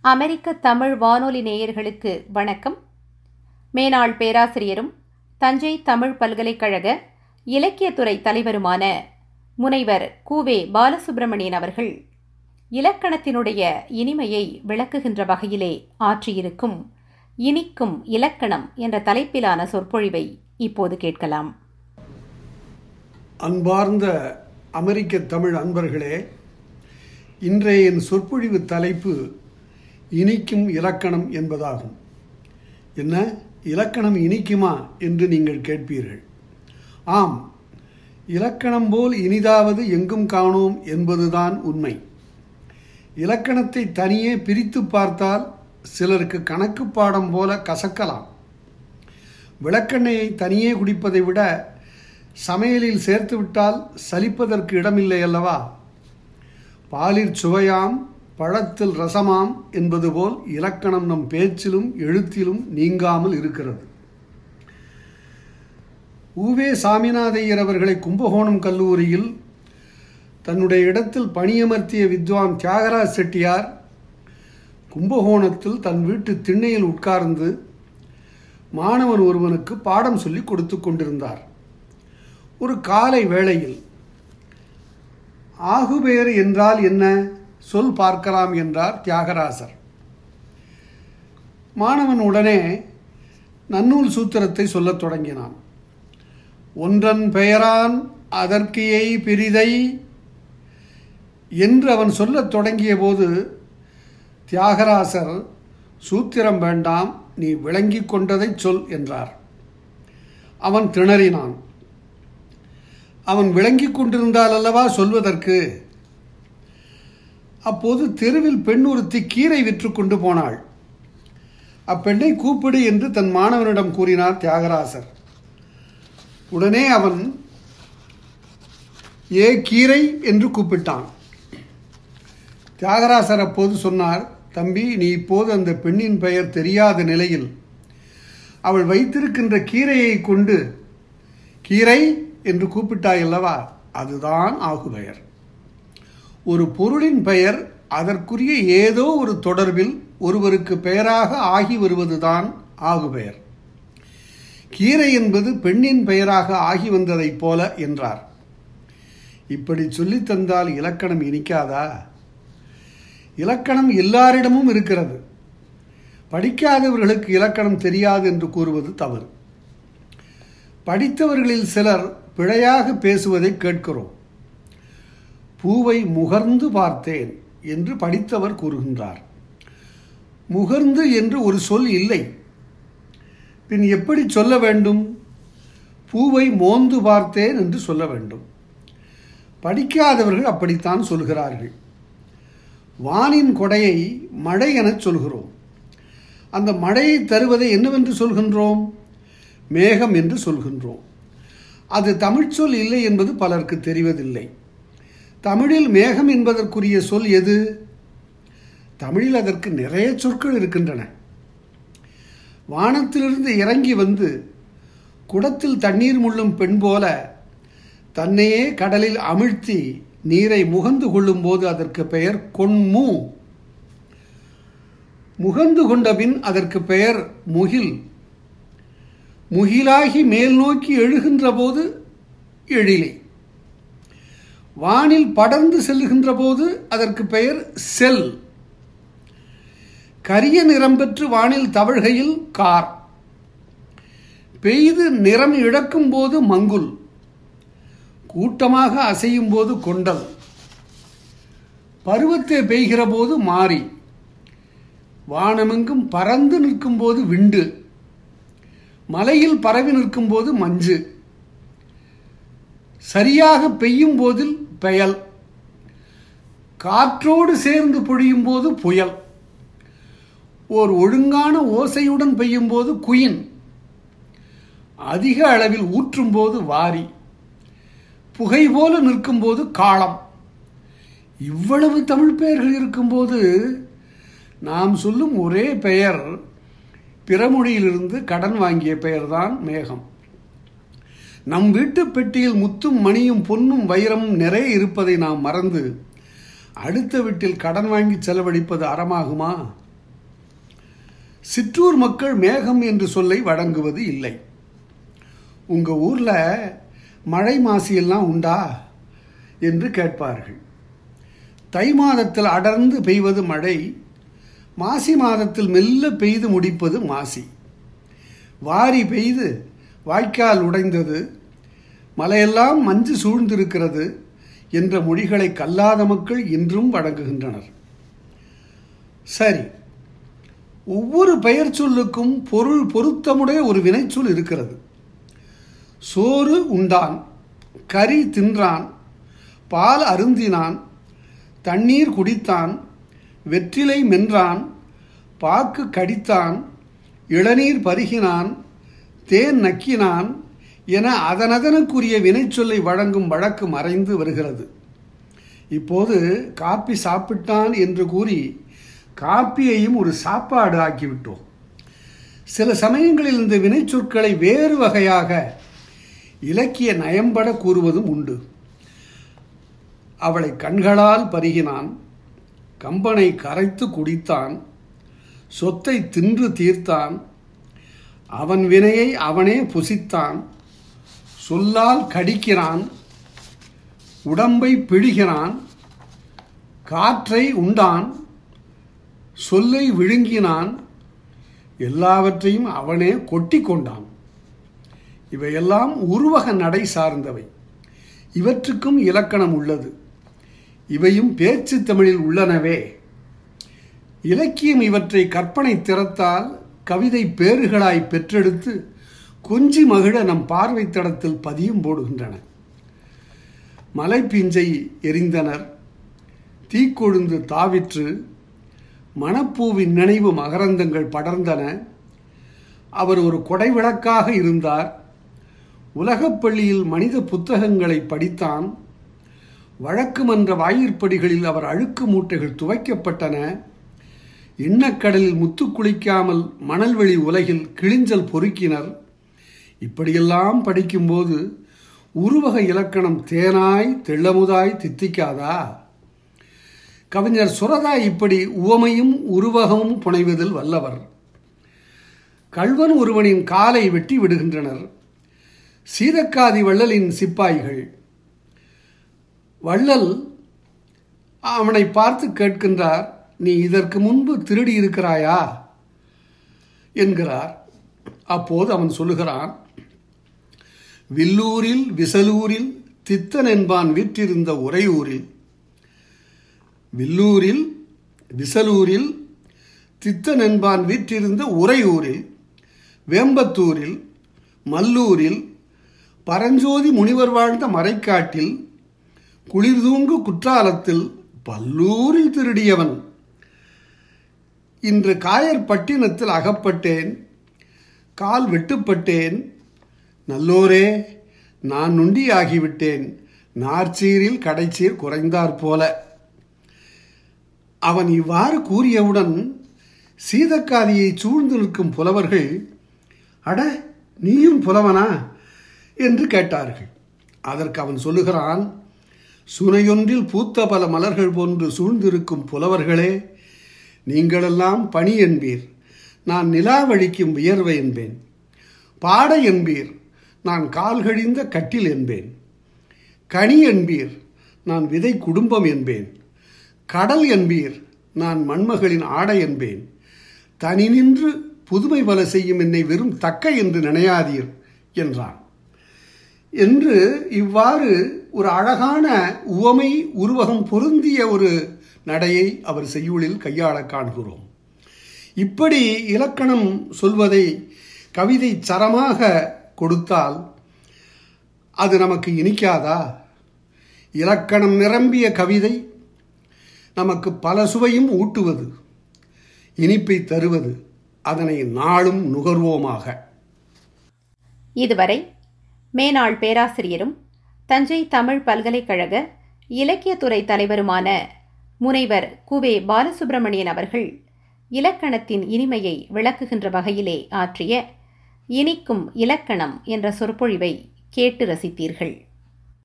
அமெரிக்க தமிழ் வானொலி நேயர்களுக்கு வணக்கம். மேனாள் பேராசிரியரும் தஞ்சை தமிழ் பல்கலைக்கழக இலக்கியத்துறை தலைவருமான முனைவர் கூவே பாலசுப்பிரமணியன் அவர்கள் இலக்கணத்தினுடைய இனிமையை விளக்குகின்ற வகையிலே ஆற்றியிருக்கும் இனிக்கும் இலக்கணம் என்ற தலைப்பிலான சொற்பொழிவை இப்போது கேட்கலாம். அன்பார்ந்த அமெரிக்க தமிழ் அன்பர்களே இன்றைய என் சொற்பொழிவு தலைப்பு இனிக்கும் இலக்கணம் என்பதாகும். என்ன? இலக்கணம் இனிக்குமா என்று நீங்கள் கேட்பீர்கள். ஆம். இலக்கணம் போல் இனிதாவது எங்கும் காணோம் என்பதுதான் உண்மை. இலக்கணத்தை தனியே பிரித்து பார்த்தால் சிலருக்கு கணக்கு பாடம் போல கசக்கலாம். விளக்கெண்ணெயை தனியே குடிப்பதை விட சமையலில் சேர்த்துவிட்டால் சலிப்பதற்கு இடமில்லை அல்லவா? பாலிற் சுவையாம் பழத்தில் ரசமாம் என்பது போல் இலக்கணம் நம் பேச்சிலும் எழுத்திலும் நீங்காமல் இருக்கிறது. ஊவே சாமிநாதையர் அவர்களை கும்பகோணம் கல்லூரியில் தன்னுடைய இடத்தில் பணியமர்த்திய வித்வான் தியாகராஜ் செட்டியார் கும்பகோணத்தில் தன் வீட்டு திண்ணையில் உட்கார்ந்து மாணவன் ஒருவனுக்கு பாடம் சொல்லி கொடுத்து கொண்டிருந்தார். ஒரு காலை வேளையில் ஆகுபெயர் என்றால் என்ன? சொல் பார்க்கலாம் என்றார் தியாகராசர். மாணவன் உடனே நன்னூல் சூத்திரத்தை சொல்லத் தொடங்கினான். ஒன்றன் பெயரான் அதற்கியை பிரிதை என்று அவன் சொல்லத் தொடங்கிய போது தியாகராசர் சூத்திரம் வேண்டாம் நீ விளங்கி கொண்டதை சொல் என்றார். அவன் திணறினான். அவன் விளங்கி கொண்டிருந்தால் அல்லவா சொல்வதற்கு? அப்போது தெருவில் பெண் ஒருத்தி கீரை விற்று கொண்டு போனாள். அப்பெண்ணை கூப்பிடு என்று தன் மாணவனிடம் கூறினார் தியாகராசர். உடனே அவன் ஏ கீரை? என்று கூப்பிட்டான். தியாகராசர் அப்போது சொன்னார் தம்பி நீ இப்போது அந்த பெண்ணின் பெயர் தெரியாத நிலையில் அவள் வைத்திருக்கின்ற கீரையை கொண்டு கீரை? என்று கூப்பிட்டாய் அல்லவா? அதுதான் ஆகுபெயர். ஒரு பொருளின் பெயர் அதற்குரிய ஏதோ ஒரு தொடர்பில் ஒருவருக்கு பெயராக ஆகி வருவதுதான் ஆகுபெயர். கீரை என்பது பெண்ணின் பெயராக ஆகி வந்ததைப் போல என்றார். இப்படி சொல்லித் தந்தால் இலக்கணம் இனிக்காதா? இலக்கணம் எல்லாரிடமும் இருக்கிறது. படிக்காதவர்களுக்கு இலக்கணம் தெரியாது என்று கூறுவது தவறு. படித்தவர்களில் சிலர் பிழையாக பேசுவதை கேட்கிறோம். பூவை முகர்ந்து பார்த்தேன் என்று படித்தவர் கூறுகின்றார். முகர்ந்து என்று ஒரு சொல் இல்லை. பின் எப்படி சொல்ல வேண்டும்? பூவை மோந்து பார்த்தேன் என்று சொல்ல வேண்டும். படிக்காதவர்கள் அப்படித்தான் சொல்கிறார்கள். வானின் கொடையை மழை எனச் சொல்கிறோம். அந்த மழையை தருவதை என்னவென்று சொல்கின்றோம்? மேகம் என்று சொல்கின்றோம். அது தமிழ்ச்சொல் இல்லை என்பது பலருக்கு தெரிவதில்லை. தமிழில் மேகம் என்பதற்குரிய சொல் எது? தமிழில் அதற்கு நிறைய சொற்கள் இருக்கின்றன. வானத்திலிருந்து இறங்கி வந்து குடத்தில் தண்ணீர் முள்ளும் பெண் போல தன்னையே கடலில் அமிழ்த்தி நீரை முகந்து கொள்ளும் போது அதற்கு பெயர் கொன்மு. முகந்து கொண்டபின் அதற்கு பெயர் முகில். முகிலாகி மேல் நோக்கி எழுகின்ற போது எழிலை. வானில் படர்ந்து செல்லுகின்ற போது அதற்கு பெயர் செல். கரிய நிறம் பெற்று வானில் தவழ்கையில் கார். பெய்து நிறம் இழக்கும் போது மங்குல். கூட்டமாக அசையும் போது கொண்டல். பருவத்தை பெய்கிற போது மாறி. வானமெங்கும் பறந்து நிற்கும் போது விண்டு. மலையில் பரவி நிற்கும் போது மஞ்சு. சரியாக பெய்யும் போதில் பெயல். காற்றோடு சேர்ந்து பொழியும் போது புயல். ஓர் ஒழுங்கான ஓசையுடன் பெய்யும் போது குயின். அதிக அளவில் ஊற்றும் போது வாரி. புகை போல நிற்கும்போது காலம். இவ்வளவு தமிழ் பெயர்கள் இருக்கும்போது நாம் சொல்லும் ஒரே பெயர் பிறமொழியிலிருந்து கடன் வாங்கிய பெயர்தான் மேகம். நம் வீட்டு பெட்டியில் முத்தும் மணியும் பொன்னும் வைரமும் நிறைய இருப்பதை நாம் மறந்து அடுத்த வீட்டில் கடன் வாங்கி செலவழிப்பது அறமாகுமா? சிற்றூர் மக்கள் மேகம் என்று சொல்லை வழங்குவது இல்லை. உங்க ஊர்ல மழை மாசியெல்லாம் உண்டா? என்று கேட்பார்கள். தை மாதத்தில் அடர்ந்து பெய்வது மழை மாசி மாதத்தில் மெல்ல பெய்து முடிப்பது மாசி. வாரி பெய்து வாய்க்கால் உடைந்தது மலையெல்லாம் மஞ்சு சூழ்ந்திருக்கிறது என்ற மொழிகளை கல்லாத மக்கள் இன்றும் வழங்குகின்றனர் சரி ஒவ்வொரு பெயர் சொல்லுக்கும் பொருள் பொருத்தமுடைய ஒரு வினைச்சொல் இருக்கிறது. சோறு உண்டான் கறி தின்றான் பால் அருந்தினான் தண்ணீர் குடித்தான் வெற்றிலை மென்றான் பாக்கு கடித்தான் இளநீர் பருகினான் தேன் நக்கினான் என அதனதனுக்குரிய வினைச்சொல்லை வழங்கும் வழக்கு மறைந்து வருகிறது. இப்போது காப்பி சாப்பிட்டான் என்று கூறி காப்பியையும் ஒரு சாப்பாடு ஆக்கிவிட்டோம். சில சமயங்களில் இந்த வினைச்சொற்களை வேறு வகையாக இலக்கிய நயம்பட கூறுவதும் உண்டு. அவளை கண்களால் பருகினான் கம்பனை கரைத்து குடித்தான் சொத்தை தின்று தீர்த்தான் அவன் வினையை அவனே புசித்தான் சொல்லால் கடிக்கிறான் உடம்பை பிழிகிறான் காற்றை உண்டான் சொல்லை விழுங்கினான் எல்லாவற்றையும் அவனே கொட்டி கொண்டான். இவையெல்லாம் உருவக நடை சார்ந்தவை. இவற்றுக்கும் இலக்கணம் உள்ளது. இவையும் பேச்சு தமிழில் உள்ளனவே. இலக்கியம் இவற்றை கற்பனை திறத்தால் கவிதை பேறுகளாய் பெற்றெடுத்து கொஞ்சி மகிழ நம் பார்வை தடத்தில் பதியும் போடுகின்றன. மலைப்பிஞ்சை எரிந்தனர். தீக்கொழுந்து தாவிற்று மணப்பூவின் நினைவு மகரந்தங்கள் படர்ந்தன. அவர் ஒரு கொடைவிளக்காக இருந்தார். உலகப்பள்ளியில் மனித புத்தகங்களை படித்தான். வழக்கு மன்ற வாயிற்படிகளில் அவர் அழுக்கு மூட்டைகள் துவைக்கப்பட்டன. எண்ணக்கடலில் முத்து குளிக்காமல் மணல்வெளி உலகில் கிழிஞ்சல் பொறுக்கினர். இப்படியெல்லாம் படிக்கும்போது உருவக இலக்கணம் தேனாய் தெள்ளமுதாய் தித்திக்காதா? கவிஞர் சுரதா இப்படி உவமையும் உருவகமும் புனைவதில் வல்லவர். கள்வன் ஒருவனின் காலை வெட்டி விடுகின்றனர். சீதக்காதி வள்ளலின் சிப்பாய்கள். வள்ளல் அவனை பார்த்து கேட்கின்றார் நீ இதற்கு முன்பு திருடி இருக்கிறாயா என்கிறார். அப்போது அவன் சொல்லுகிறான் வில்லூரில் விசலூரில் தித்தன் என்பான் வீற்றிருந்த உறையூரில். வில்லூரில் விசலூரில் தித்தன் என்பான் வீற்றிருந்த உறையூரில். வேம்பத்தூரில் மல்லூரில் பரஞ்சோதி முனிவர் வாழ்ந்த மறைக்காட்டில் குளிர்தூங்கு குற்றாலத்தில் பல்லூரில் திருடியவன். இன்று காயற்பட்டினத்தில் அகப்பட்டேன் கால் வெட்டுப்பட்டேன் நல்லோரே நான் நுண்டியாகிவிட்டேன். நார்ச்சீரில் கடைச்சீர் குறைந்தாற் போல. அவன் இவ்வாறு கூறியவுடன் சீதக்காதியை சூழ்ந்து நிற்கும் புலவர்கள் அட நீயும் புலவனா? என்று கேட்டார்கள். அதற்கு அவன் சொல்லுகிறான் சுனையொன்றில் பூத்த பல மலர்கள் போன்று சூழ்ந்திருக்கும் புலவர்களே நீங்களெல்லாம் பணி என்பீர். நான் நிலாவழிக்கும் வியர்வை என்பேன். பாட என்பீர். நான் கால்கழிந்த கட்டில் என்பேன். கனி என்பீர் நான் விதை குடும்பம் என்பேன். கடல் என்பீர் நான் மண்மகளின் ஆடை என்பேன். தனி நின்று புதுமை பல செய்யும் என்னை வெறும் தக்க என்று நினையாதீர் என்றான். என்று இவ்வாறு ஒரு அழகான உவமை உருவகம் பொருந்திய ஒரு நடையை அவர் செய்யுளில் கையாள காண்கிறோம். இப்படி இலக்கணம் சொல்வதை கவிதை சரமாக கொடுத்தால் அது நமக்கு இனிக்காதா? இலக்கணம் நிரம்பிய கவிதை நமக்கு பல சுவையும் ஊட்டுவது இனிப்பை தருவது அதனை நாளும் நுகர்வோமாக. இதுவரை மேனாள் பேராசிரியரும் தஞ்சை தமிழ் பல்கலைக்கழக இலக்கியத்துறை தலைவருமான முனைவர் குவே பாலசுப்பிரமணியன் அவர்கள் இலக்கணத்தின் இனிமையை விளக்குகின்ற வகையிலே ஆற்றிய இனிக்கும் இலக்கணம் என்ற சொற்பொழிவை கேட்டு ரசித்தீர்கள்